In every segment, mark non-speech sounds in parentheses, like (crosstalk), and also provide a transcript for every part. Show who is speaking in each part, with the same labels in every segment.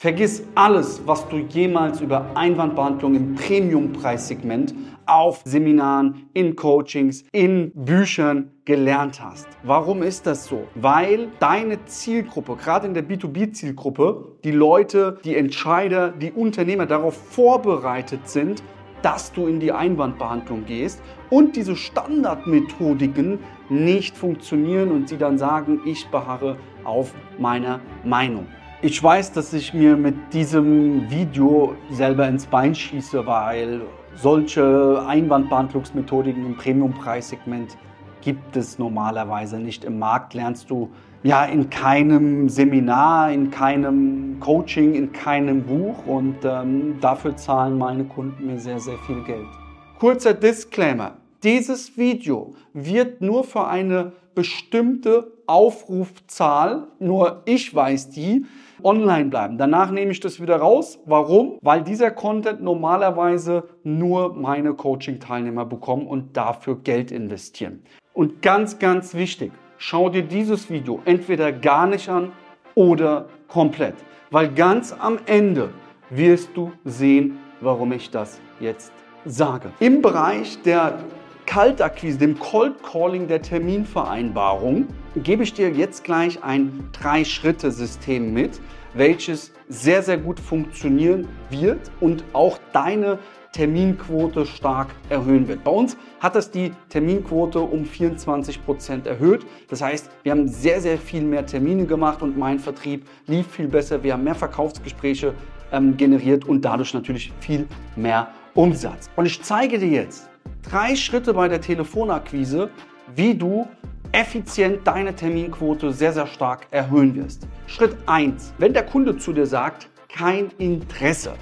Speaker 1: Vergiss alles, was du jemals über Einwandbehandlung im Premium-Preissegment auf Seminaren, in Coachings, in Büchern gelernt hast. Warum ist das so? Weil deine Zielgruppe, gerade in der B2B-Zielgruppe, die Leute, die Entscheider, die Unternehmer darauf vorbereitet sind, dass du in die Einwandbehandlung gehst und diese Standardmethodiken nicht funktionieren und sie dann sagen, ich beharre auf meiner Meinung. Ich weiß, dass ich mir mit diesem Video selber ins Bein schieße, weil solche Einwandbehandlungsmethodiken im Premium-Preissegment gibt es normalerweise nicht. Im Markt lernst du ja in keinem Seminar, in keinem Coaching, in keinem Buch und ähm, dafür zahlen meine Kunden mir sehr, sehr viel Geld. Kurzer Disclaimer. Dieses Video wird nur für eine bestimmte Aufrufzahl, nur ich weiß die, online bleiben. Danach nehme ich das wieder raus. Warum? Weil dieser Content normalerweise nur meine Coaching-Teilnehmer bekommen und dafür Geld investieren. Und ganz, ganz wichtig, schau dir dieses Video entweder gar nicht an oder komplett. Weil ganz am Ende wirst du sehen, warum ich das jetzt sage. Im Bereich der Kaltakquise, dem Cold Calling der Terminvereinbarung, gebe ich dir jetzt gleich ein Drei-Schritte-System mit, welches sehr, sehr gut funktionieren wird und auch deine Terminquote stark erhöhen wird. Bei uns hat das die Terminquote um 24 Prozent erhöht. Das heißt, wir haben sehr, sehr viel mehr Termine gemacht und mein Vertrieb lief viel besser. Wir haben mehr Verkaufsgespräche ähm, generiert und dadurch natürlich viel mehr Umsatz. Und ich zeige dir jetzt, drei Schritte bei der Telefonakquise, wie du effizient deine Terminquote sehr, sehr stark erhöhen wirst. Schritt 1. Wenn der Kunde zu dir sagt, kein Interesse,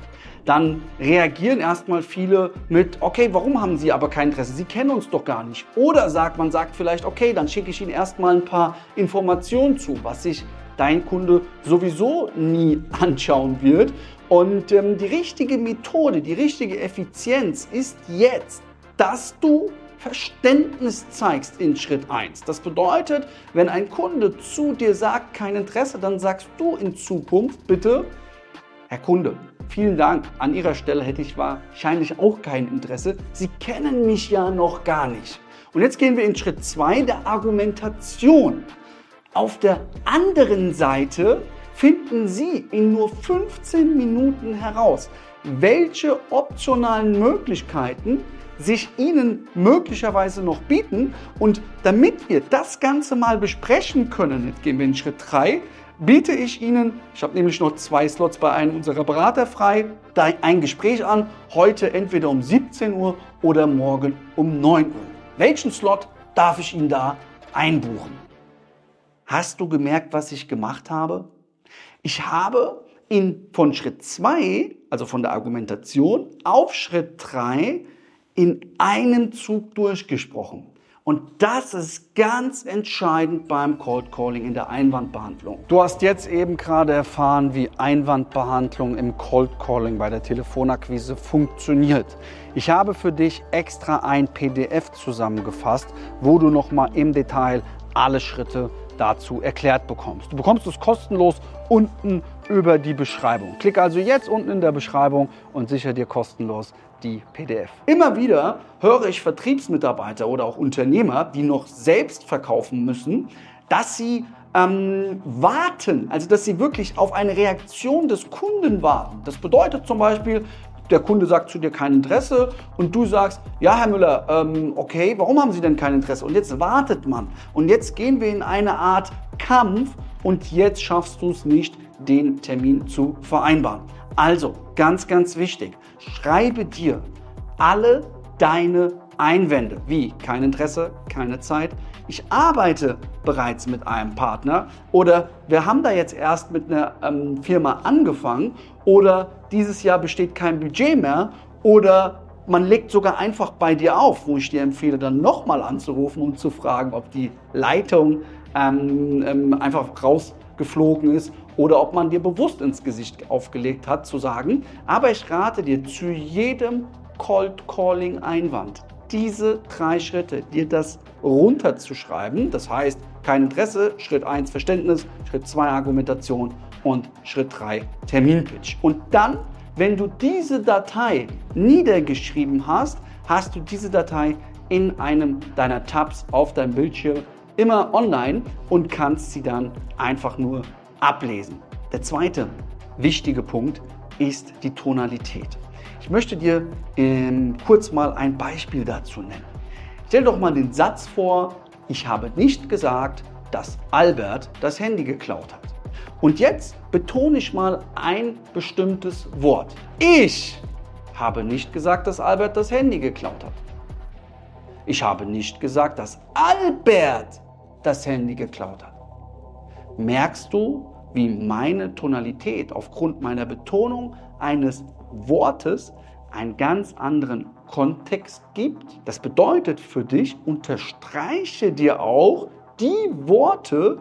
Speaker 1: dann reagieren erstmal viele mit, okay, warum haben Sie aber kein Interesse? Sie kennen uns doch gar nicht. Oder sagt man sagt vielleicht, okay, dann schicke ich Ihnen erstmal ein paar Informationen zu, was sich dein Kunde sowieso nie (laughs) anschauen wird. Und ähm, die richtige Methode, die richtige Effizienz ist jetzt dass du Verständnis zeigst in Schritt 1. Das bedeutet, wenn ein Kunde zu dir sagt, kein Interesse, dann sagst du in Zukunft bitte, Herr Kunde, vielen Dank. An Ihrer Stelle hätte ich wahrscheinlich auch kein Interesse. Sie kennen mich ja noch gar nicht. Und jetzt gehen wir in Schritt 2 der Argumentation. Auf der anderen Seite finden Sie in nur 15 Minuten heraus, welche optionalen Möglichkeiten sich Ihnen möglicherweise noch bieten. Und damit wir das Ganze mal besprechen können, jetzt gehen wir in Schritt 3, biete ich Ihnen, ich habe nämlich noch zwei Slots bei einem unserer Berater frei, ein Gespräch an, heute entweder um 17 Uhr oder morgen um 9 Uhr. Welchen Slot darf ich Ihnen da einbuchen? Hast du gemerkt, was ich gemacht habe? Ich habe in, von Schritt 2, also von der Argumentation, auf Schritt 3 in einem Zug durchgesprochen. Und das ist ganz entscheidend beim Cold Calling in der Einwandbehandlung. Du hast jetzt eben gerade erfahren, wie Einwandbehandlung im Cold Calling bei der Telefonakquise funktioniert. Ich habe für dich extra ein PDF zusammengefasst, wo du nochmal im Detail alle Schritte dazu erklärt bekommst. Du bekommst es kostenlos unten über die Beschreibung. Klick also jetzt unten in der Beschreibung und sicher dir kostenlos die PDF. Immer wieder höre ich Vertriebsmitarbeiter oder auch Unternehmer, die noch selbst verkaufen müssen, dass sie ähm, warten, also dass sie wirklich auf eine Reaktion des Kunden warten. Das bedeutet zum Beispiel, der Kunde sagt zu dir kein Interesse und du sagst, ja, Herr Müller, ähm, okay, warum haben Sie denn kein Interesse? Und jetzt wartet man. Und jetzt gehen wir in eine Art Kampf und jetzt schaffst du es nicht, den Termin zu vereinbaren. Also, ganz, ganz wichtig, schreibe dir alle deine Einwände, wie kein Interesse, keine Zeit. Ich arbeite bereits mit einem Partner oder wir haben da jetzt erst mit einer ähm, Firma angefangen oder dieses Jahr besteht kein Budget mehr oder man legt sogar einfach bei dir auf, wo ich dir empfehle, dann nochmal anzurufen und zu fragen, ob die Leitung ähm, ähm, einfach rausgeflogen ist oder ob man dir bewusst ins Gesicht aufgelegt hat, zu sagen, aber ich rate dir zu jedem Cold Calling Einwand diese drei Schritte, dir das runterzuschreiben. Das heißt, kein Interesse, Schritt 1 Verständnis, Schritt 2 Argumentation und Schritt 3 Terminpitch. Und dann, wenn du diese Datei niedergeschrieben hast, hast du diese Datei in einem deiner Tabs auf deinem Bildschirm immer online und kannst sie dann einfach nur ablesen. Der zweite wichtige Punkt ist die Tonalität. Ich möchte dir ähm, kurz mal ein Beispiel dazu nennen. Stell doch mal den Satz vor, ich habe nicht gesagt, dass Albert das Handy geklaut hat. Und jetzt betone ich mal ein bestimmtes Wort. Ich habe nicht gesagt, dass Albert das Handy geklaut hat. Ich habe nicht gesagt, dass Albert das Handy geklaut hat. Merkst du, wie meine Tonalität aufgrund meiner Betonung eines Wortes einen ganz anderen Kontext gibt? Das bedeutet für dich, unterstreiche dir auch die Worte,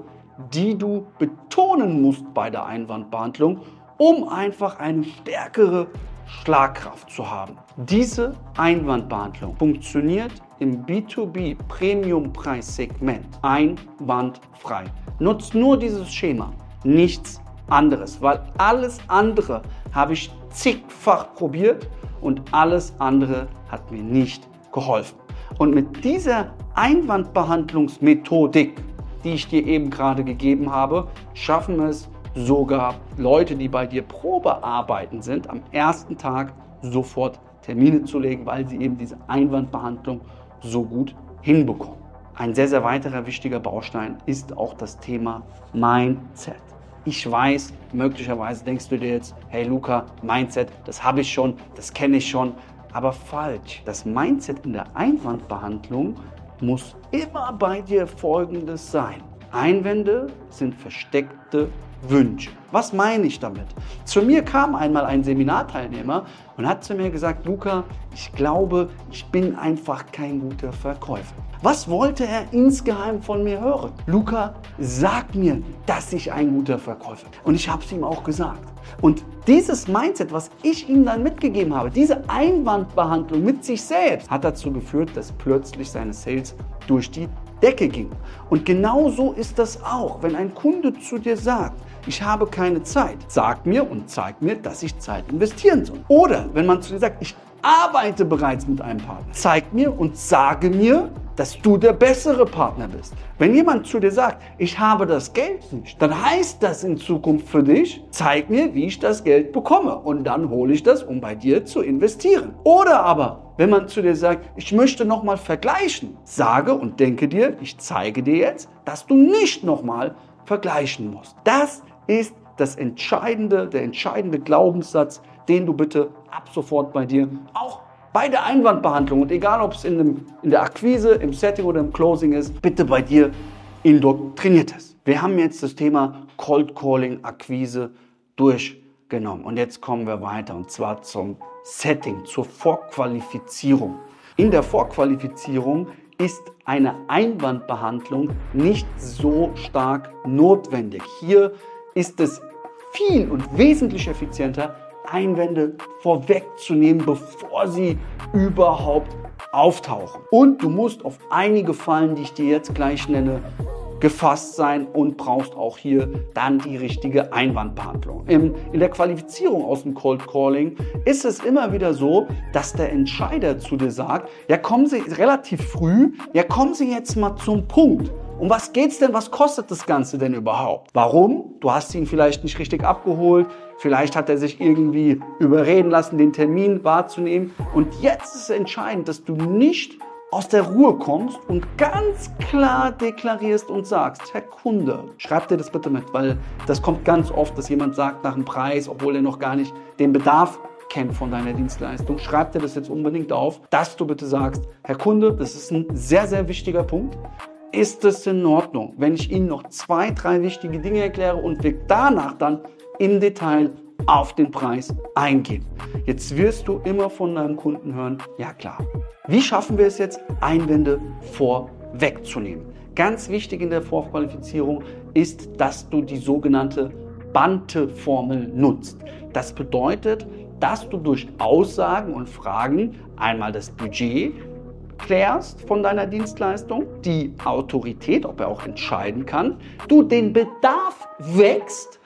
Speaker 1: die du betonen musst bei der Einwandbehandlung, um einfach eine stärkere Schlagkraft zu haben. Diese Einwandbehandlung funktioniert im B2B Premium Preissegment einwandfrei. Nutzt nur dieses Schema, nichts anderes, weil alles andere habe ich zigfach probiert und alles andere hat mir nicht geholfen. Und mit dieser Einwandbehandlungsmethodik, die ich dir eben gerade gegeben habe, schaffen es sogar Leute, die bei dir Probearbeiten sind, am ersten Tag sofort Termine zu legen, weil sie eben diese Einwandbehandlung so gut hinbekommen. Ein sehr, sehr weiterer wichtiger Baustein ist auch das Thema Mindset. Ich weiß, möglicherweise denkst du dir jetzt, hey Luca, Mindset, das habe ich schon, das kenne ich schon, aber falsch. Das Mindset in der Einwandbehandlung muss immer bei dir folgendes sein. Einwände sind versteckte Wünsche. Was meine ich damit? Zu mir kam einmal ein Seminarteilnehmer und hat zu mir gesagt, Luca, ich glaube, ich bin einfach kein guter Verkäufer. Was wollte er insgeheim von mir hören? Luca, sag mir, dass ich ein guter Verkäufer bin. Und ich habe es ihm auch gesagt. Und dieses Mindset, was ich ihm dann mitgegeben habe, diese Einwandbehandlung mit sich selbst, hat dazu geführt, dass plötzlich seine Sales durch die Decke ging. Und genau so ist das auch, wenn ein Kunde zu dir sagt, ich habe keine Zeit, sag mir und zeig mir, dass ich Zeit investieren soll. Oder wenn man zu dir sagt, ich arbeite bereits mit einem Partner, zeig mir und sage mir, dass du der bessere Partner bist. Wenn jemand zu dir sagt, ich habe das Geld nicht, dann heißt das in Zukunft für dich, zeig mir, wie ich das Geld bekomme und dann hole ich das, um bei dir zu investieren. Oder aber, wenn man zu dir sagt, ich möchte nochmal vergleichen, sage und denke dir, ich zeige dir jetzt, dass du nicht nochmal vergleichen musst. Das ist das entscheidende, der entscheidende Glaubenssatz, den du bitte ab sofort bei dir auch bei der Einwandbehandlung und egal ob es in, dem, in der Akquise, im Setting oder im Closing ist, bitte bei dir indoktriniert ist. Wir haben jetzt das Thema Cold Calling, Akquise durchgenommen und jetzt kommen wir weiter und zwar zum Setting, zur Vorqualifizierung. In der Vorqualifizierung ist eine Einwandbehandlung nicht so stark notwendig. Hier ist es viel und wesentlich effizienter, Einwände vorwegzunehmen, bevor sie überhaupt auftauchen. Und du musst auf einige Fallen, die ich dir jetzt gleich nenne, gefasst sein und brauchst auch hier dann die richtige Einwandbehandlung. In, in der Qualifizierung aus dem Cold Calling ist es immer wieder so, dass der Entscheider zu dir sagt, ja kommen Sie relativ früh, ja kommen Sie jetzt mal zum Punkt. Um was geht's denn? Was kostet das Ganze denn überhaupt? Warum? Du hast ihn vielleicht nicht richtig abgeholt. Vielleicht hat er sich irgendwie überreden lassen, den Termin wahrzunehmen. Und jetzt ist es entscheidend, dass du nicht aus der Ruhe kommst und ganz klar deklarierst und sagst, Herr Kunde, schreib dir das bitte mit, weil das kommt ganz oft, dass jemand sagt nach dem Preis, obwohl er noch gar nicht den Bedarf kennt von deiner Dienstleistung. Schreib dir das jetzt unbedingt auf, dass du bitte sagst, Herr Kunde, das ist ein sehr, sehr wichtiger Punkt ist es in Ordnung, wenn ich Ihnen noch zwei, drei wichtige Dinge erkläre und wir danach dann im Detail auf den Preis eingehen. Jetzt wirst du immer von deinem Kunden hören, ja klar. Wie schaffen wir es jetzt, Einwände vorwegzunehmen? Ganz wichtig in der Vorqualifizierung ist, dass du die sogenannte Bante-Formel nutzt. Das bedeutet, dass du durch Aussagen und Fragen einmal das Budget, klärst von deiner Dienstleistung, die Autorität, ob er auch entscheiden kann, du den Bedarf wächst,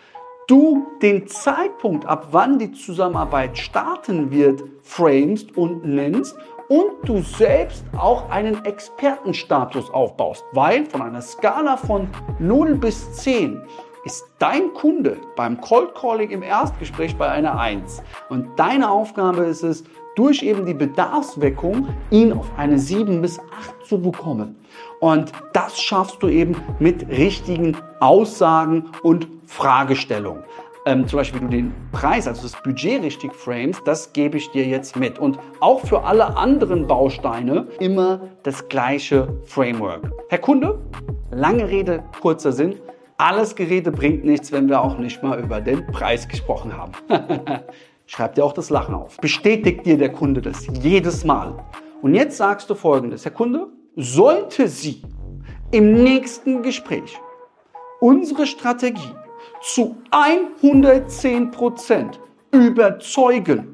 Speaker 1: du den Zeitpunkt, ab wann die Zusammenarbeit starten wird, framest und nennst und du selbst auch einen Expertenstatus aufbaust, weil von einer Skala von 0 bis 10 ist dein Kunde beim Cold Calling im Erstgespräch bei einer 1 und deine Aufgabe ist es, durch eben die Bedarfsweckung ihn auf eine 7 bis 8 zu bekommen. Und das schaffst du eben mit richtigen Aussagen und Fragestellungen ähm, zum Beispiel, wie du den Preis, also das Budget richtig framest, das gebe ich dir jetzt mit. Und auch für alle anderen Bausteine immer das gleiche Framework. Herr Kunde, lange Rede, kurzer Sinn. Alles Gerede bringt nichts, wenn wir auch nicht mal über den Preis gesprochen haben. (laughs) Schreib dir auch das Lachen auf. Bestätigt dir der Kunde das jedes Mal. Und jetzt sagst du folgendes, Herr Kunde, sollte Sie im nächsten Gespräch unsere Strategie zu 110 Prozent überzeugen,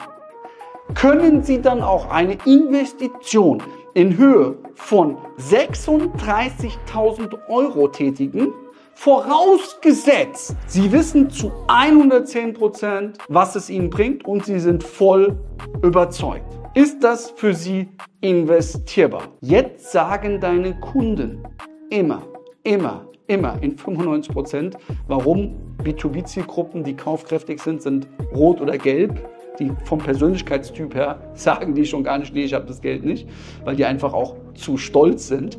Speaker 1: können Sie dann auch eine Investition in Höhe von 36.000 Euro tätigen, vorausgesetzt, Sie wissen zu 110 Prozent, was es Ihnen bringt und Sie sind voll überzeugt. Ist das für Sie investierbar? Jetzt sagen deine Kunden immer, immer, immer in 95 Prozent, warum B2B-Zielgruppen, die kaufkräftig sind, sind rot oder gelb. Die vom Persönlichkeitstyp her (laughs) sagen die schon gar nicht, nee, ich habe das Geld nicht, weil die einfach auch zu stolz sind.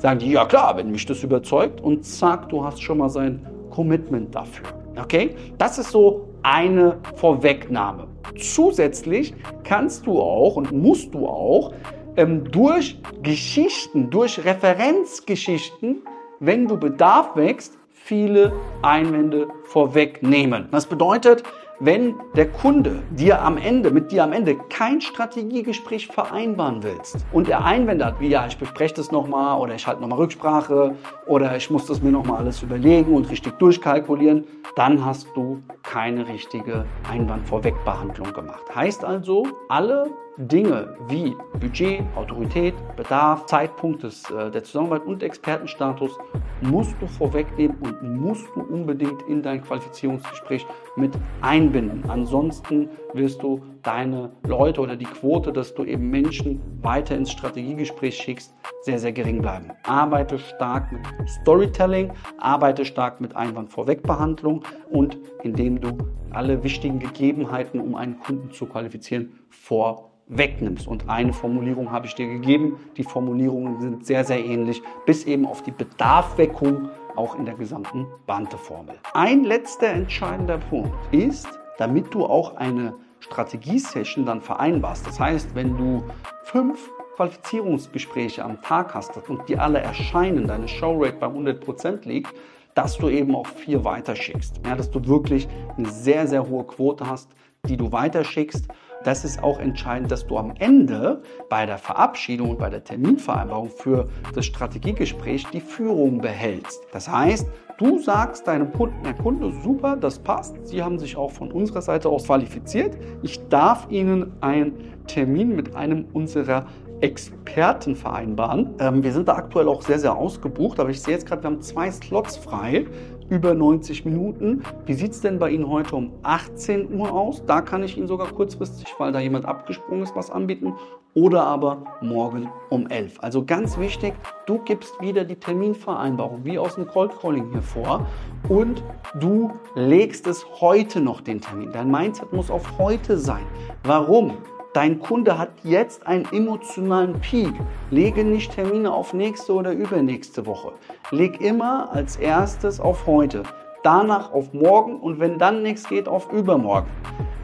Speaker 1: Sagen die, ja klar, wenn mich das überzeugt und zack, du hast schon mal sein Commitment dafür. Okay? Das ist so eine Vorwegnahme. Zusätzlich kannst du auch und musst du auch ähm, durch Geschichten, durch Referenzgeschichten wenn du Bedarf wächst, viele Einwände vorwegnehmen. Das bedeutet, wenn der Kunde dir am Ende, mit dir am Ende kein Strategiegespräch vereinbaren willst und er Einwände hat, wie ja, ich bespreche das nochmal oder ich halte nochmal Rücksprache oder ich muss das mir nochmal alles überlegen und richtig durchkalkulieren, dann hast du keine richtige Einwandvorwegbehandlung gemacht. Heißt also, alle Dinge wie Budget, Autorität, Bedarf, Zeitpunkt des, äh, der Zusammenarbeit und Expertenstatus musst du vorwegnehmen und musst du unbedingt in dein Qualifizierungsgespräch mit einbinden. Ansonsten wirst du deine Leute oder die Quote, dass du eben Menschen weiter ins Strategiegespräch schickst, sehr, sehr gering bleiben. Arbeite stark mit Storytelling, arbeite stark mit Einwandvorwegbehandlung und indem du alle wichtigen Gegebenheiten, um einen Kunden zu qualifizieren, vor wegnimmst. Und eine Formulierung habe ich dir gegeben. Die Formulierungen sind sehr, sehr ähnlich, bis eben auf die Bedarfweckung auch in der gesamten Bante-Formel. Ein letzter entscheidender Punkt ist, damit du auch eine Strategiesession dann vereinbarst. Das heißt, wenn du fünf Qualifizierungsgespräche am Tag hast und die alle erscheinen, deine Showrate bei 100% liegt, dass du eben auch vier weiterschickst. Ja, dass du wirklich eine sehr, sehr hohe Quote hast, die du weiterschickst das ist auch entscheidend, dass du am Ende bei der Verabschiedung und bei der Terminvereinbarung für das Strategiegespräch die Führung behältst. Das heißt, du sagst deinem Kunden, der Kunde, super, das passt. Sie haben sich auch von unserer Seite aus qualifiziert. Ich darf Ihnen einen Termin mit einem unserer Experten vereinbaren. Ähm, wir sind da aktuell auch sehr, sehr ausgebucht, aber ich sehe jetzt gerade, wir haben zwei Slots frei über 90 Minuten. Wie sieht es denn bei Ihnen heute um 18 Uhr aus? Da kann ich Ihnen sogar kurzfristig, weil da jemand abgesprungen ist, was anbieten. Oder aber morgen um 11. Also ganz wichtig, du gibst wieder die Terminvereinbarung wie aus dem Cold Calling hier vor und du legst es heute noch den Termin. Dein Mindset muss auf heute sein. Warum? Dein Kunde hat jetzt einen emotionalen Peak. Lege nicht Termine auf nächste oder übernächste Woche. Leg immer als erstes auf heute, danach auf morgen und wenn dann nichts geht, auf übermorgen.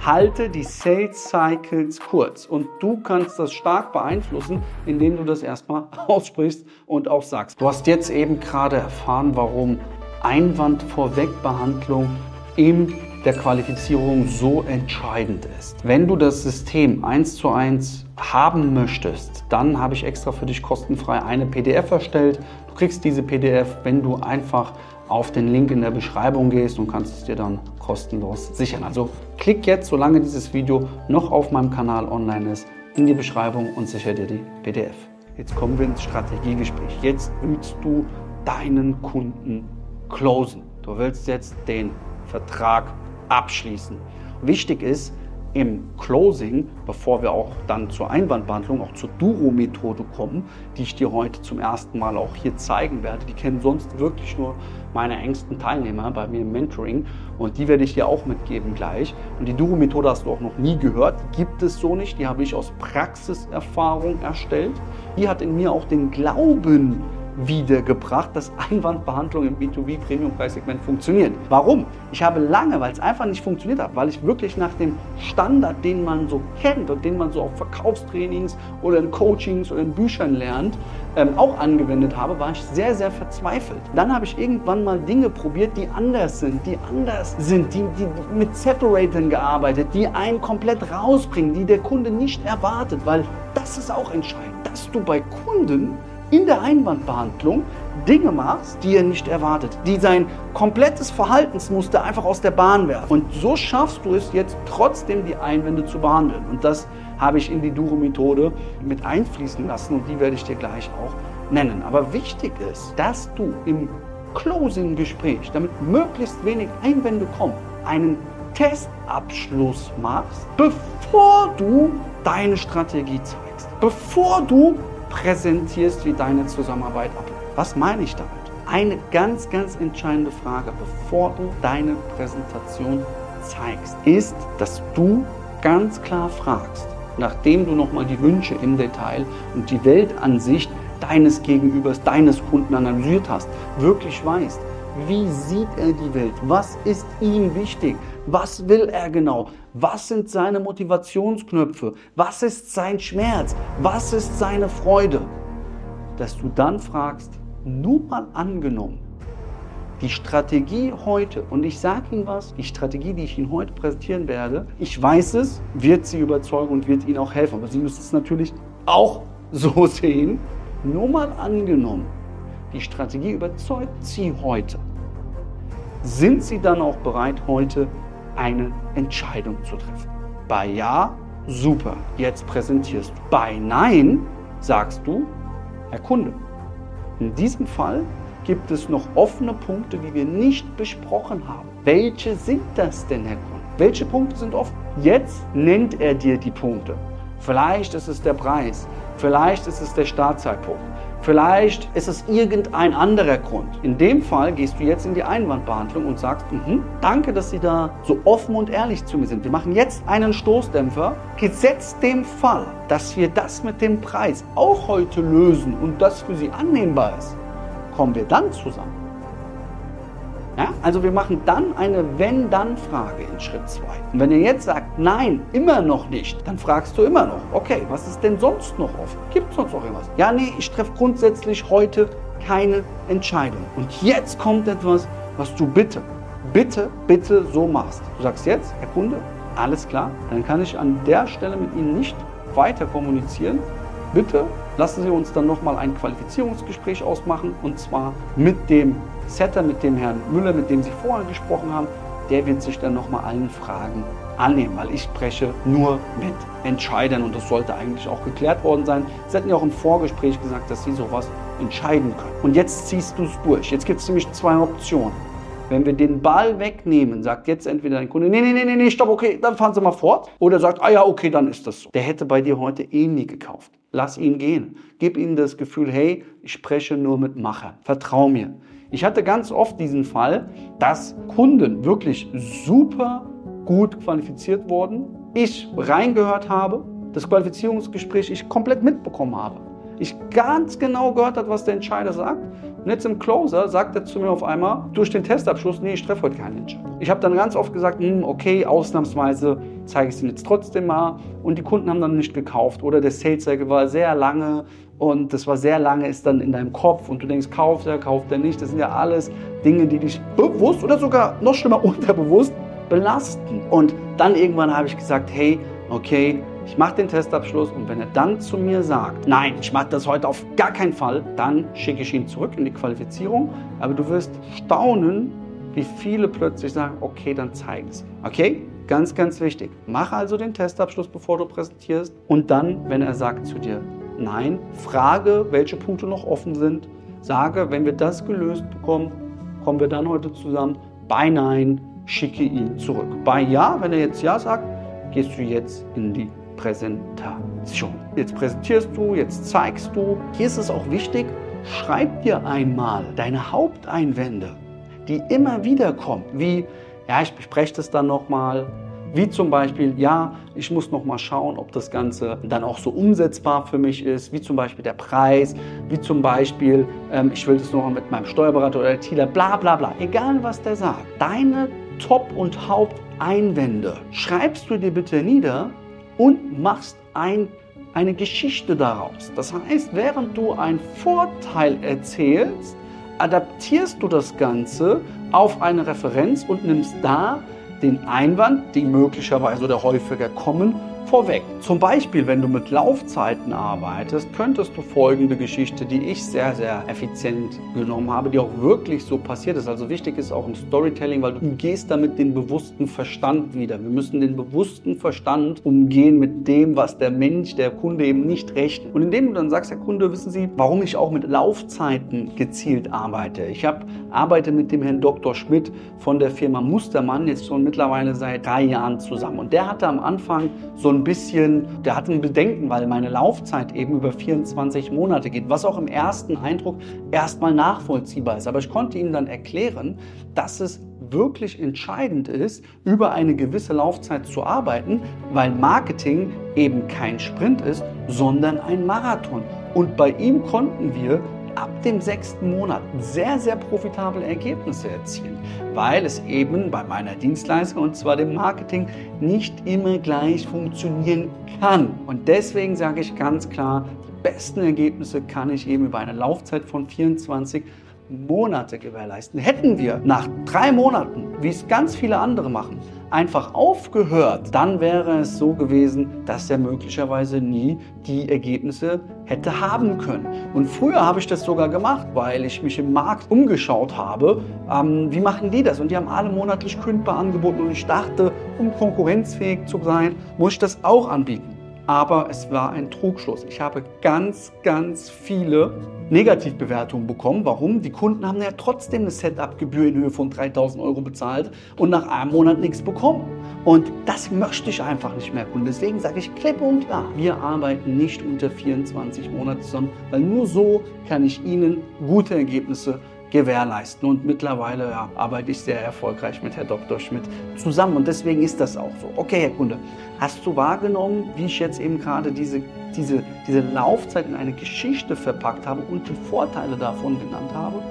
Speaker 1: Halte die Sales Cycles kurz und du kannst das stark beeinflussen, indem du das erstmal (laughs) aussprichst und auch sagst. Du hast jetzt eben gerade erfahren, warum Einwandvorwegbehandlung im der Qualifizierung so entscheidend ist. Wenn du das System eins zu eins haben möchtest, dann habe ich extra für dich kostenfrei eine PDF erstellt. Du kriegst diese PDF, wenn du einfach auf den Link in der Beschreibung gehst und kannst es dir dann kostenlos sichern. Also klick jetzt, solange dieses Video noch auf meinem Kanal online ist, in die Beschreibung und sicher dir die PDF. Jetzt kommen wir ins Strategiegespräch. Jetzt willst du deinen Kunden closen. Du willst jetzt den Vertrag abschließen. Wichtig ist, im Closing, bevor wir auch dann zur Einwandbehandlung, auch zur Duro-Methode kommen, die ich dir heute zum ersten Mal auch hier zeigen werde. Die kennen sonst wirklich nur meine engsten Teilnehmer bei mir im Mentoring und die werde ich dir auch mitgeben gleich. Und die Duro-Methode hast du auch noch nie gehört, die gibt es so nicht, die habe ich aus Praxiserfahrung erstellt. Die hat in mir auch den Glauben wiedergebracht, dass Einwandbehandlung im B2B Premium-Preissegment funktioniert. Warum? Ich habe lange, weil es einfach nicht funktioniert hat, weil ich wirklich nach dem Standard, den man so kennt und den man so auf Verkaufstrainings oder in Coachings oder in Büchern lernt, ähm, auch angewendet habe, war ich sehr, sehr verzweifelt. Dann habe ich irgendwann mal Dinge probiert, die anders sind, die anders sind, die, die mit Separatoren gearbeitet, die einen komplett rausbringen, die der Kunde nicht erwartet, weil das ist auch entscheidend, dass du bei Kunden in der Einwandbehandlung Dinge machst, die er nicht erwartet, die sein komplettes Verhaltensmuster einfach aus der Bahn werfen. Und so schaffst du es jetzt trotzdem die Einwände zu behandeln. Und das habe ich in die Duro-Methode mit einfließen lassen und die werde ich dir gleich auch nennen. Aber wichtig ist, dass du im Closing-Gespräch, damit möglichst wenig Einwände kommen, einen Testabschluss machst, bevor du deine Strategie zeigst, bevor du präsentierst, wie deine Zusammenarbeit abläuft. Was meine ich damit? Eine ganz, ganz entscheidende Frage, bevor du deine Präsentation zeigst, ist, dass du ganz klar fragst, nachdem du nochmal die Wünsche im Detail und die Weltansicht deines Gegenübers, deines Kunden analysiert hast, wirklich weißt, wie sieht er die Welt? Was ist ihm wichtig? Was will er genau? Was sind seine Motivationsknöpfe? Was ist sein Schmerz? Was ist seine Freude? Dass du dann fragst, nur mal angenommen, die Strategie heute, und ich sage Ihnen was, die Strategie, die ich Ihnen heute präsentieren werde, ich weiß es, wird Sie überzeugen und wird Ihnen auch helfen. Aber Sie müssen es natürlich auch (laughs) so sehen. Nur mal angenommen, die Strategie überzeugt Sie heute. Sind Sie dann auch bereit, heute eine Entscheidung zu treffen. Bei Ja, super, jetzt präsentierst du. Bei Nein sagst du, Herr Kunde, in diesem Fall gibt es noch offene Punkte, die wir nicht besprochen haben. Welche sind das denn, Herr Kunde? Welche Punkte sind offen? Jetzt nennt er dir die Punkte. Vielleicht ist es der Preis, vielleicht ist es der Startzeitpunkt, Vielleicht ist es irgendein anderer Grund. In dem Fall gehst du jetzt in die Einwandbehandlung und sagst, mhm, danke, dass Sie da so offen und ehrlich zu mir sind. Wir machen jetzt einen Stoßdämpfer. Gesetzt dem Fall, dass wir das mit dem Preis auch heute lösen und das für Sie annehmbar ist, kommen wir dann zusammen. Ja? Also wir machen dann eine Wenn-Dann-Frage in Schritt 2. Und wenn ihr jetzt sagt, nein, immer noch nicht, dann fragst du immer noch, okay, was ist denn sonst noch offen? Gibt es sonst noch irgendwas? Ja, nee, ich treffe grundsätzlich heute keine Entscheidung. Und jetzt kommt etwas, was du bitte, bitte, bitte so machst. Du sagst jetzt, Herr Kunde, alles klar, dann kann ich an der Stelle mit Ihnen nicht weiter kommunizieren. Bitte lassen Sie uns dann nochmal ein Qualifizierungsgespräch ausmachen und zwar mit dem Setter, mit dem Herrn Müller, mit dem Sie vorher gesprochen haben. Der wird sich dann nochmal allen Fragen annehmen, weil ich spreche nur mit Entscheidern und das sollte eigentlich auch geklärt worden sein. Sie hatten ja auch im Vorgespräch gesagt, dass Sie sowas entscheiden können. Und jetzt ziehst du es durch. Jetzt gibt es nämlich zwei Optionen. Wenn wir den Ball wegnehmen, sagt jetzt entweder dein Kunde, nee, nee, nee, nee, stopp, okay, dann fahren Sie mal fort. Oder sagt, ah ja, okay, dann ist das so. Der hätte bei dir heute eh nie gekauft. Lass ihn gehen. Gib ihm das Gefühl, hey, ich spreche nur mit Macher. Vertrau mir. Ich hatte ganz oft diesen Fall, dass Kunden wirklich super gut qualifiziert wurden, ich reingehört habe, das Qualifizierungsgespräch ich komplett mitbekommen habe. Ich ganz genau gehört habe, was der Entscheider sagt und jetzt im Closer sagt er zu mir auf einmal durch den Testabschluss, nee, ich treffe heute keinen Entscheidung. Ich habe dann ganz oft gesagt, hm, okay, ausnahmsweise zeige ich es Ihnen jetzt trotzdem mal. Und die Kunden haben dann nicht gekauft. Oder der Sales Cycle war sehr lange und das war sehr lange, ist dann in deinem Kopf und du denkst, kauft er, kauft er nicht. Das sind ja alles Dinge, die dich bewusst oder sogar noch schlimmer (laughs) unterbewusst belasten. Und dann irgendwann habe ich gesagt, hey, okay, ich mache den Testabschluss und wenn er dann zu mir sagt, nein, ich mache das heute auf gar keinen Fall, dann schicke ich ihn zurück in die Qualifizierung. Aber du wirst staunen, wie viele plötzlich sagen, okay, dann zeigen sie. Okay? Ganz, ganz wichtig. Mach also den Testabschluss, bevor du präsentierst. Und dann, wenn er sagt zu dir, nein, frage, welche Punkte noch offen sind. Sage, wenn wir das gelöst bekommen, kommen wir dann heute zusammen. Bei Nein, schicke ihn zurück. Bei Ja, wenn er jetzt Ja sagt, gehst du jetzt in die Präsentation. Jetzt präsentierst du, jetzt zeigst du. Hier ist es auch wichtig, schreib dir einmal deine Haupteinwände, die immer wieder kommen, wie, ja, ich bespreche das dann nochmal, wie zum Beispiel, ja, ich muss noch mal schauen, ob das Ganze dann auch so umsetzbar für mich ist, wie zum Beispiel der Preis, wie zum Beispiel, ähm, ich will das noch mal mit meinem Steuerberater oder Dealer, bla bla bla, egal was der sagt. Deine Top- und Haupteinwände schreibst du dir bitte nieder und machst ein, eine Geschichte daraus. Das heißt, während du einen Vorteil erzählst, adaptierst du das Ganze auf eine Referenz und nimmst da den Einwand, die möglicherweise oder häufiger kommen, vorweg. Zum Beispiel, wenn du mit Laufzeiten arbeitest, könntest du folgende Geschichte, die ich sehr, sehr effizient genommen habe, die auch wirklich so passiert ist. Also wichtig ist auch im Storytelling, weil du gehst damit den bewussten Verstand wieder. Wir müssen den bewussten Verstand umgehen mit dem, was der Mensch, der Kunde eben nicht rechnet. Und indem du dann sagst, Herr Kunde, wissen Sie, warum ich auch mit Laufzeiten gezielt arbeite. Ich habe arbeite mit dem Herrn Dr. Schmidt von der Firma Mustermann jetzt schon mittlerweile seit drei Jahren zusammen. Und der hatte am Anfang so ein bisschen, der hatte ein Bedenken, weil meine Laufzeit eben über 24 Monate geht, was auch im ersten Eindruck erstmal nachvollziehbar ist. Aber ich konnte ihm dann erklären, dass es wirklich entscheidend ist, über eine gewisse Laufzeit zu arbeiten, weil Marketing eben kein Sprint ist, sondern ein Marathon. Und bei ihm konnten wir ab dem sechsten Monat sehr, sehr profitable Ergebnisse erzielen, weil es eben bei meiner Dienstleistung und zwar dem Marketing nicht immer gleich funktionieren kann. Und deswegen sage ich ganz klar, die besten Ergebnisse kann ich eben über eine Laufzeit von 24 Monate gewährleisten. Hätten wir nach drei Monaten, wie es ganz viele andere machen, einfach aufgehört, dann wäre es so gewesen, dass er möglicherweise nie die Ergebnisse hätte haben können. Und früher habe ich das sogar gemacht, weil ich mich im Markt umgeschaut habe, ähm, wie machen die das? Und die haben alle monatlich kündbar angeboten und ich dachte, um konkurrenzfähig zu sein, muss ich das auch anbieten aber es war ein Trugschluss. Ich habe ganz, ganz viele Negativbewertungen bekommen. Warum? Die Kunden haben ja trotzdem eine Setup-Gebühr in Höhe von 3000 Euro bezahlt und nach einem Monat nichts bekommen. Und das möchte ich einfach nicht mehr. Und deswegen sage ich klipp und klar, wir arbeiten nicht unter 24 Monate zusammen, weil nur so kann ich Ihnen gute Ergebnisse gewährleisten. Und mittlerweile ja, arbeite ich sehr erfolgreich mit Herrn Dr. Schmidt zusammen. Und deswegen ist das auch so. Okay, Herr Kunde, hast du wahrgenommen, wie ich jetzt eben gerade diese, diese, diese Laufzeit in eine Geschichte verpackt habe und die Vorteile davon genannt habe?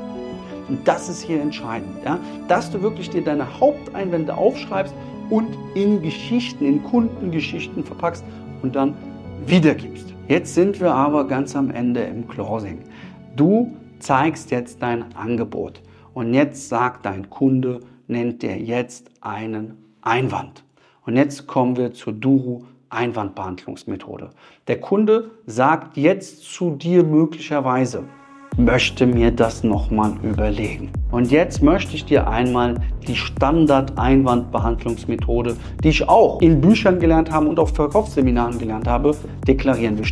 Speaker 1: Und das ist hier entscheidend, ja? dass du wirklich dir deine Haupteinwände aufschreibst und in Geschichten, in Kundengeschichten verpackst und dann wiedergibst. Jetzt sind wir aber ganz am Ende im Closing. Du zeigst jetzt dein Angebot. Und jetzt sagt dein Kunde, nennt dir jetzt einen Einwand. Und jetzt kommen wir zur Duru Einwandbehandlungsmethode. Der Kunde sagt jetzt zu dir möglicherweise, möchte mir das nochmal überlegen. Und jetzt möchte ich dir einmal die Standard-Einwandbehandlungsmethode, die ich auch in Büchern gelernt habe und auf Verkaufsseminaren gelernt habe, deklarieren. Wir,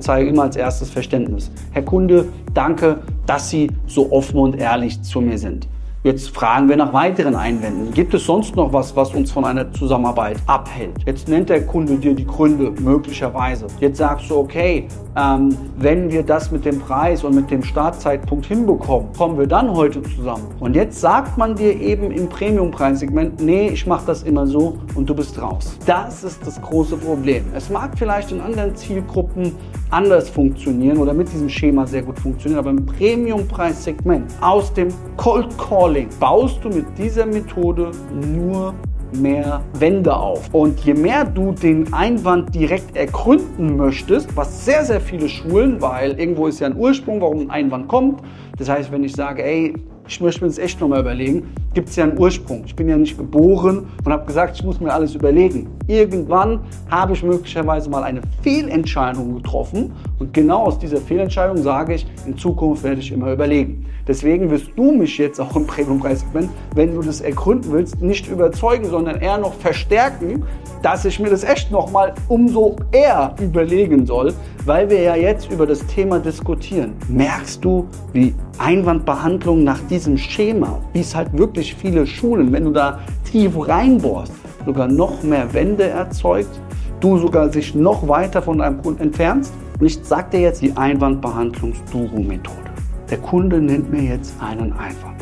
Speaker 1: zeigen immer als erstes Verständnis. Herr Kunde, danke, dass Sie so offen und ehrlich zu mir sind. Jetzt fragen wir nach weiteren Einwänden. Gibt es sonst noch was, was uns von einer Zusammenarbeit abhält? Jetzt nennt der Kunde dir die Gründe möglicherweise. Jetzt sagst du, okay, ähm, wenn wir das mit dem Preis und mit dem Startzeitpunkt hinbekommen, kommen wir dann heute zusammen. Und jetzt sagt man dir eben im Premium-Preissegment, nee, ich mache das immer so und du bist raus. Das ist das große Problem. Es mag vielleicht in anderen Zielgruppen anders funktionieren oder mit diesem Schema sehr gut funktionieren, aber im Premium-Preissegment aus dem Cold Calling Modeling baust du mit dieser Methode nur mehr Wände auf. Und je mehr du den Einwand direkt ergründen möchtest, was sehr, sehr viele schulen, weil irgendwo ist ja ein Ursprung, warum ein Einwand kommt. Das heißt, wenn ich sage, ey, ich möchte mir das echt nochmal überlegen, gibt es ja einen Ursprung. Ich bin ja nicht geboren und habe gesagt, ich muss mir alles überlegen. Irgendwann habe ich möglicherweise mal eine Fehlentscheidung getroffen und genau aus dieser Fehlentscheidung sage ich, in Zukunft werde ich immer überlegen. Deswegen wirst du mich jetzt auch im Premium-Preissegment, wenn du das ergründen willst, nicht überzeugen, sondern eher noch verstärken, dass ich mir das echt nochmal umso eher überlegen soll, weil wir ja jetzt über das Thema diskutieren. Merkst du, wie Einwandbehandlung nach diesem Schema, wie es halt wirklich viele Schulen, wenn du da tief reinbohrst, sogar noch mehr Wände erzeugt, du sogar sich noch weiter von deinem Kunden entfernst. Und ich sage dir jetzt die Einwandbehandlungs-Duro-Methode. Der Kunde nennt mir jetzt einen Einwand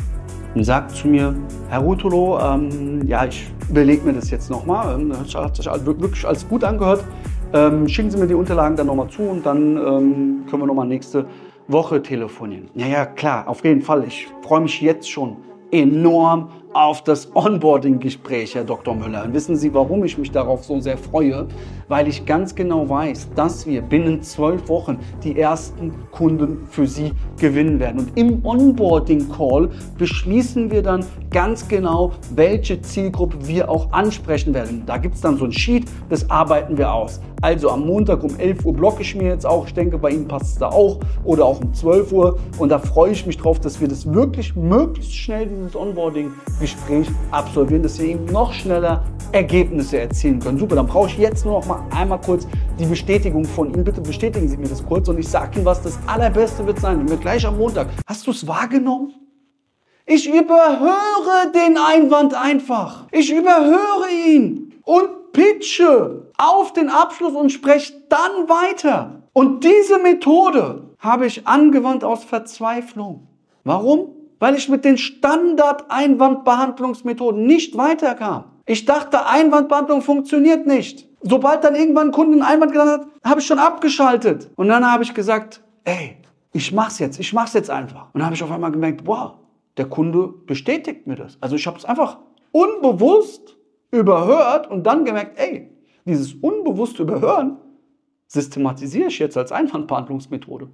Speaker 1: und sagt zu mir, Herr Rutolo, ähm, ja, ich überlege mir das jetzt nochmal, ähm, das hat sich wirklich alles gut angehört, ähm, schicken Sie mir die Unterlagen dann nochmal zu und dann ähm, können wir nochmal nächste Woche telefonieren. Ja, ja, klar, auf jeden Fall. Ich freue mich jetzt schon enorm auf das Onboarding-Gespräch, Herr Dr. Müller. Und wissen Sie, warum ich mich darauf so sehr freue? Weil ich ganz genau weiß, dass wir binnen zwölf Wochen die ersten Kunden für Sie gewinnen werden. Und im Onboarding-Call beschließen wir dann ganz genau, welche Zielgruppe wir auch ansprechen werden. Da gibt es dann so ein Sheet, das arbeiten wir aus. Also am Montag um 11 Uhr blocke ich mir jetzt auch. Ich denke, bei Ihnen passt es da auch. Oder auch um 12 Uhr. Und da freue ich mich drauf, dass wir das wirklich möglichst schnell, dieses Onboarding-Gespräch absolvieren, dass wir eben noch schneller Ergebnisse erzielen können. Super, dann brauche ich jetzt nur noch mal einmal kurz die Bestätigung von Ihnen. Bitte bestätigen Sie mir das kurz und ich sage Ihnen, was das Allerbeste wird sein. Wenn wir gleich am Montag. Hast du es wahrgenommen? Ich überhöre den Einwand einfach. Ich überhöre ihn und pitche auf den Abschluss und spreche dann weiter. Und diese Methode habe ich angewandt aus Verzweiflung. Warum? Weil ich mit den Standard-Einwandbehandlungsmethoden nicht weiterkam. Ich dachte, Einwandbehandlung funktioniert nicht. Sobald dann irgendwann ein Kunde einen Einwand genannt hat, habe ich schon abgeschaltet. Und dann habe ich gesagt, ey, ich mach's jetzt, ich mach's jetzt einfach. Und dann habe ich auf einmal gemerkt, wow, der Kunde bestätigt mir das. Also ich habe es einfach unbewusst überhört und dann gemerkt, ey, dieses unbewusste Überhören systematisiere ich jetzt als Einwandbehandlungsmethode.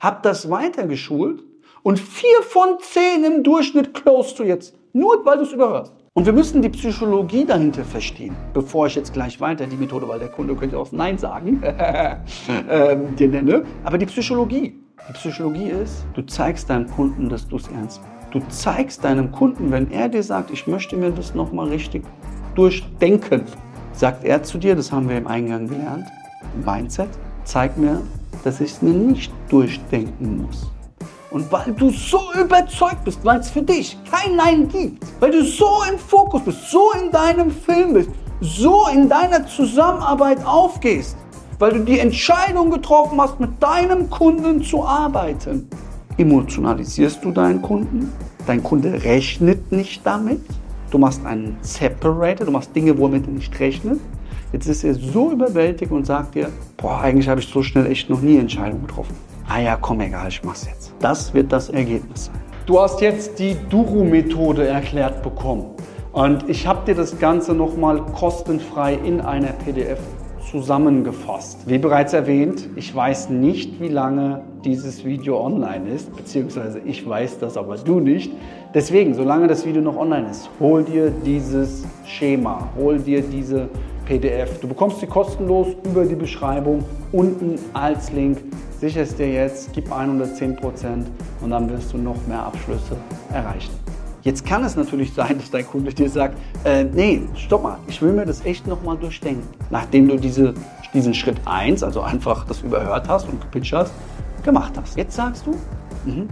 Speaker 1: Hab das weitergeschult und vier von zehn im Durchschnitt close du jetzt. Nur weil du es überhörst. Und wir müssen die Psychologie dahinter verstehen, bevor ich jetzt gleich weiter die Methode, weil der Kunde könnte auch Nein sagen, (laughs) ähm, dir nenne. Aber die Psychologie. Die Psychologie ist, du zeigst deinem Kunden, dass du es ernst meinst. Du zeigst deinem Kunden, wenn er dir sagt, ich möchte mir das nochmal richtig durchdenken, sagt er zu dir, das haben wir im Eingang gelernt, Mindset, zeig mir, dass ich es mir nicht durchdenken muss. Und weil du so überzeugt bist, weil es für dich kein Nein gibt, weil du so im Fokus bist, so in deinem Film bist, so in deiner Zusammenarbeit aufgehst, weil du die Entscheidung getroffen hast, mit deinem Kunden zu arbeiten, emotionalisierst du deinen Kunden. Dein Kunde rechnet nicht damit. Du machst einen Separator, du machst Dinge, womit er nicht rechnet. Jetzt ist er so überwältigt und sagt dir, boah, eigentlich habe ich so schnell echt noch nie Entscheidungen getroffen. Ah ja, komm, egal, ich mach's jetzt. Das wird das Ergebnis sein. Du hast jetzt die Duro-Methode erklärt bekommen. Und ich habe dir das Ganze nochmal kostenfrei in einer PDF zusammengefasst. Wie bereits erwähnt, ich weiß nicht, wie lange dieses Video online ist, beziehungsweise ich weiß das, aber du nicht. Deswegen, solange das Video noch online ist, hol dir dieses Schema, hol dir diese PDF. Du bekommst sie kostenlos über die Beschreibung unten als Link. Sicherst dir jetzt, gib 110% und dann wirst du noch mehr Abschlüsse erreichen. Jetzt kann es natürlich sein, dass dein Kunde dir sagt, äh, nee, stopp mal, ich will mir das echt nochmal durchdenken. Nachdem du diese, diesen Schritt 1, also einfach das überhört hast und gepitcht hast, gemacht hast. Jetzt sagst du, mh, mh.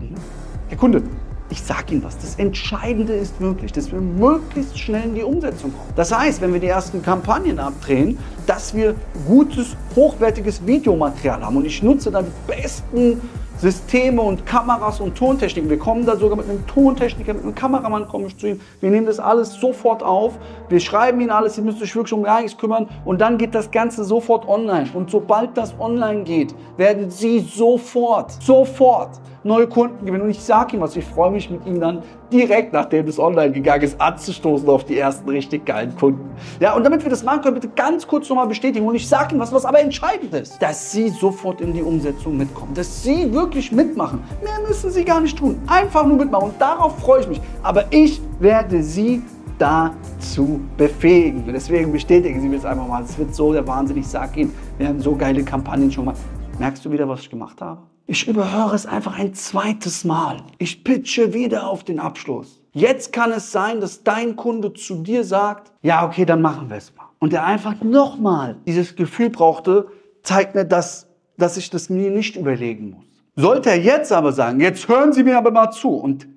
Speaker 1: Herr Kunde, ich sage Ihnen was, das Entscheidende ist wirklich, dass wir möglichst schnell in die Umsetzung kommen. Das heißt, wenn wir die ersten Kampagnen abdrehen, dass wir gutes, hochwertiges Videomaterial haben. Und ich nutze dann die besten Systeme und Kameras und Tontechniken. Wir kommen da sogar mit einem Tontechniker, mit einem Kameramann komme ich zu ihm. Wir nehmen das alles sofort auf. Wir schreiben ihnen alles, sie müssen sich wirklich um gar nichts kümmern. Und dann geht das Ganze sofort online. Und sobald das online geht, werden sie sofort, sofort neue Kunden gewinnen. Und ich sage ihm was, ich freue mich mit ihm dann direkt, nachdem es online gegangen ist, anzustoßen auf die ersten richtig geilen Kunden. Ja, und damit wir das machen können, bitte ganz kurz nochmal bestätigen. Und ich sage ihm was, was aber entscheidend ist, dass Sie sofort in die Umsetzung mitkommen, dass Sie wirklich mitmachen. Mehr müssen Sie gar nicht tun. Einfach nur mitmachen. Und darauf freue ich mich. Aber ich werde Sie dazu befähigen. Deswegen bestätigen Sie mir jetzt einfach mal. Es wird so der Wahnsinn. Ich sage Ihnen, wir haben so geile Kampagnen schon mal. Merkst du wieder, was ich gemacht habe? Ich überhöre es einfach ein zweites Mal. Ich pitche wieder auf den Abschluss. Jetzt kann es sein, dass dein Kunde zu dir sagt, ja, okay, dann machen wir es mal. Und er einfach nochmal dieses Gefühl brauchte, zeigt mir, dass, dass ich das mir nicht überlegen muss. Sollte er jetzt aber sagen, jetzt hören Sie mir aber mal zu und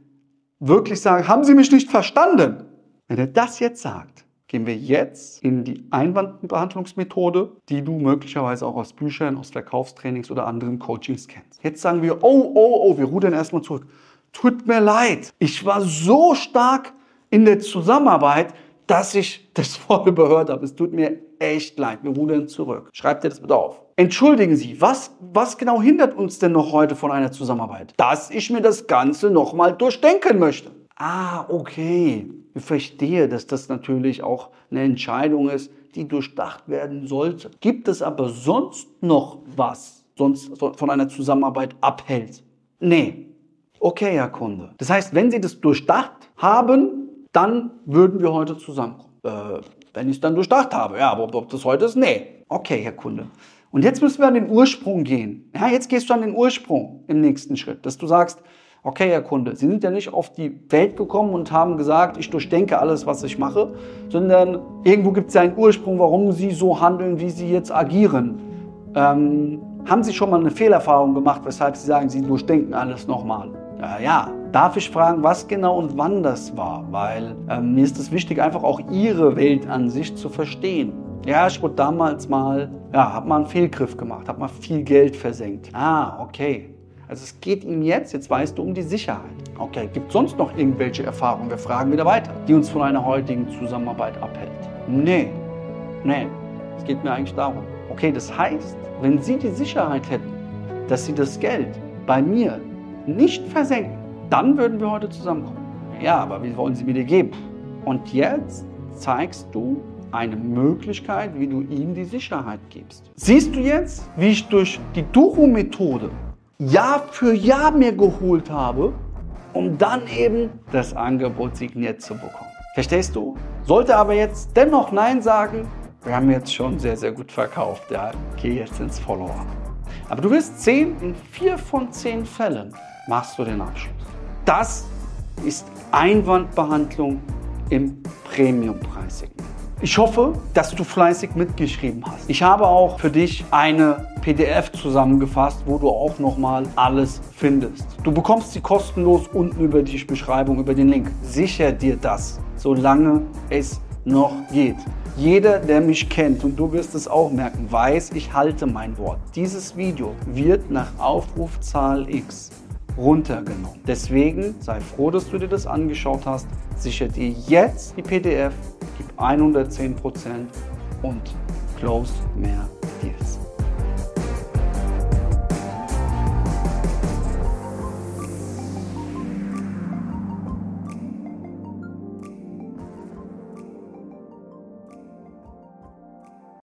Speaker 1: wirklich sagen, haben Sie mich nicht verstanden? Wenn er das jetzt sagt, gehen wir jetzt in die Einwandbehandlungsmethode, die du möglicherweise auch aus Büchern, aus Verkaufstrainings oder anderen Coachings kennst. Jetzt sagen wir, oh, oh, oh, wir rudern erstmal zurück. Tut mir leid, ich war so stark in der Zusammenarbeit, dass ich das (laughs) voll überhört habe. Es tut mir echt leid. Wir rudern zurück. Schreibt dir das bitte auf. Entschuldigen Sie, was, was genau hindert uns denn noch heute von einer Zusammenarbeit? Dass ich mir das Ganze nochmal durchdenken möchte. Ah, okay. Ich verstehe, dass das natürlich auch eine Entscheidung ist, die durchdacht werden sollte. Gibt es aber sonst noch was, sonst von einer Zusammenarbeit abhält? Nee. Okay, Herr Kunde. Das heißt, wenn Sie das durchdacht haben, dann würden wir heute zusammenkommen. Äh, wenn ich es dann durchdacht habe. Ja, aber ob das heute ist, nee. Okay, Herr Kunde. Und jetzt müssen wir an den Ursprung gehen. Ja, jetzt gehst du an den Ursprung im nächsten Schritt, dass du sagst, okay, Herr Kunde, Sie sind ja nicht auf die Welt gekommen und haben gesagt, ich durchdenke alles, was ich mache, sondern irgendwo gibt es ja einen Ursprung, warum Sie so handeln, wie Sie jetzt agieren. Ähm, haben Sie schon mal eine Fehlerfahrung gemacht, weshalb Sie sagen, Sie durchdenken alles nochmal? Ja, ja, darf ich fragen, was genau und wann das war? Weil ähm, mir ist es wichtig, einfach auch Ihre Weltansicht zu verstehen. Ja, ich wurde damals mal, ja, hab mal einen Fehlgriff gemacht, hab mal viel Geld versenkt. Ah, okay. Also es geht ihm jetzt, jetzt weißt du, um die Sicherheit. Okay, gibt es sonst noch irgendwelche Erfahrungen? Wir fragen wieder weiter, die uns von einer heutigen Zusammenarbeit abhält. Nee, nee, es geht mir eigentlich darum. Okay, das heißt, wenn Sie die Sicherheit hätten, dass Sie das Geld bei mir nicht versenken, dann würden wir heute zusammenkommen. Ja, aber wie wollen Sie mir die geben? Und jetzt zeigst du eine Möglichkeit, wie du ihm die Sicherheit gibst. Siehst du jetzt, wie ich durch die Duro-Methode Jahr für Jahr mir geholt habe, um dann eben das Angebot signiert zu bekommen? Verstehst du? Sollte aber jetzt dennoch Nein sagen, wir haben jetzt schon sehr, sehr gut verkauft. Ja, geh jetzt ins Follower. Aber du wirst sehen, in vier von zehn Fällen machst du den Abschluss. Das ist Einwandbehandlung im Premium-Preissegment. Ich hoffe, dass du fleißig mitgeschrieben hast. Ich habe auch für dich eine PDF zusammengefasst, wo du auch nochmal alles findest. Du bekommst sie kostenlos unten über die Beschreibung, über den Link. Sicher dir das, solange es noch geht. Jeder, der mich kennt, und du wirst es auch merken, weiß, ich halte mein Wort. Dieses Video wird nach Aufrufzahl X runtergenommen. Deswegen sei froh, dass du dir das angeschaut hast. Sicher dir jetzt die PDF, gib 110% und close mehr Deals.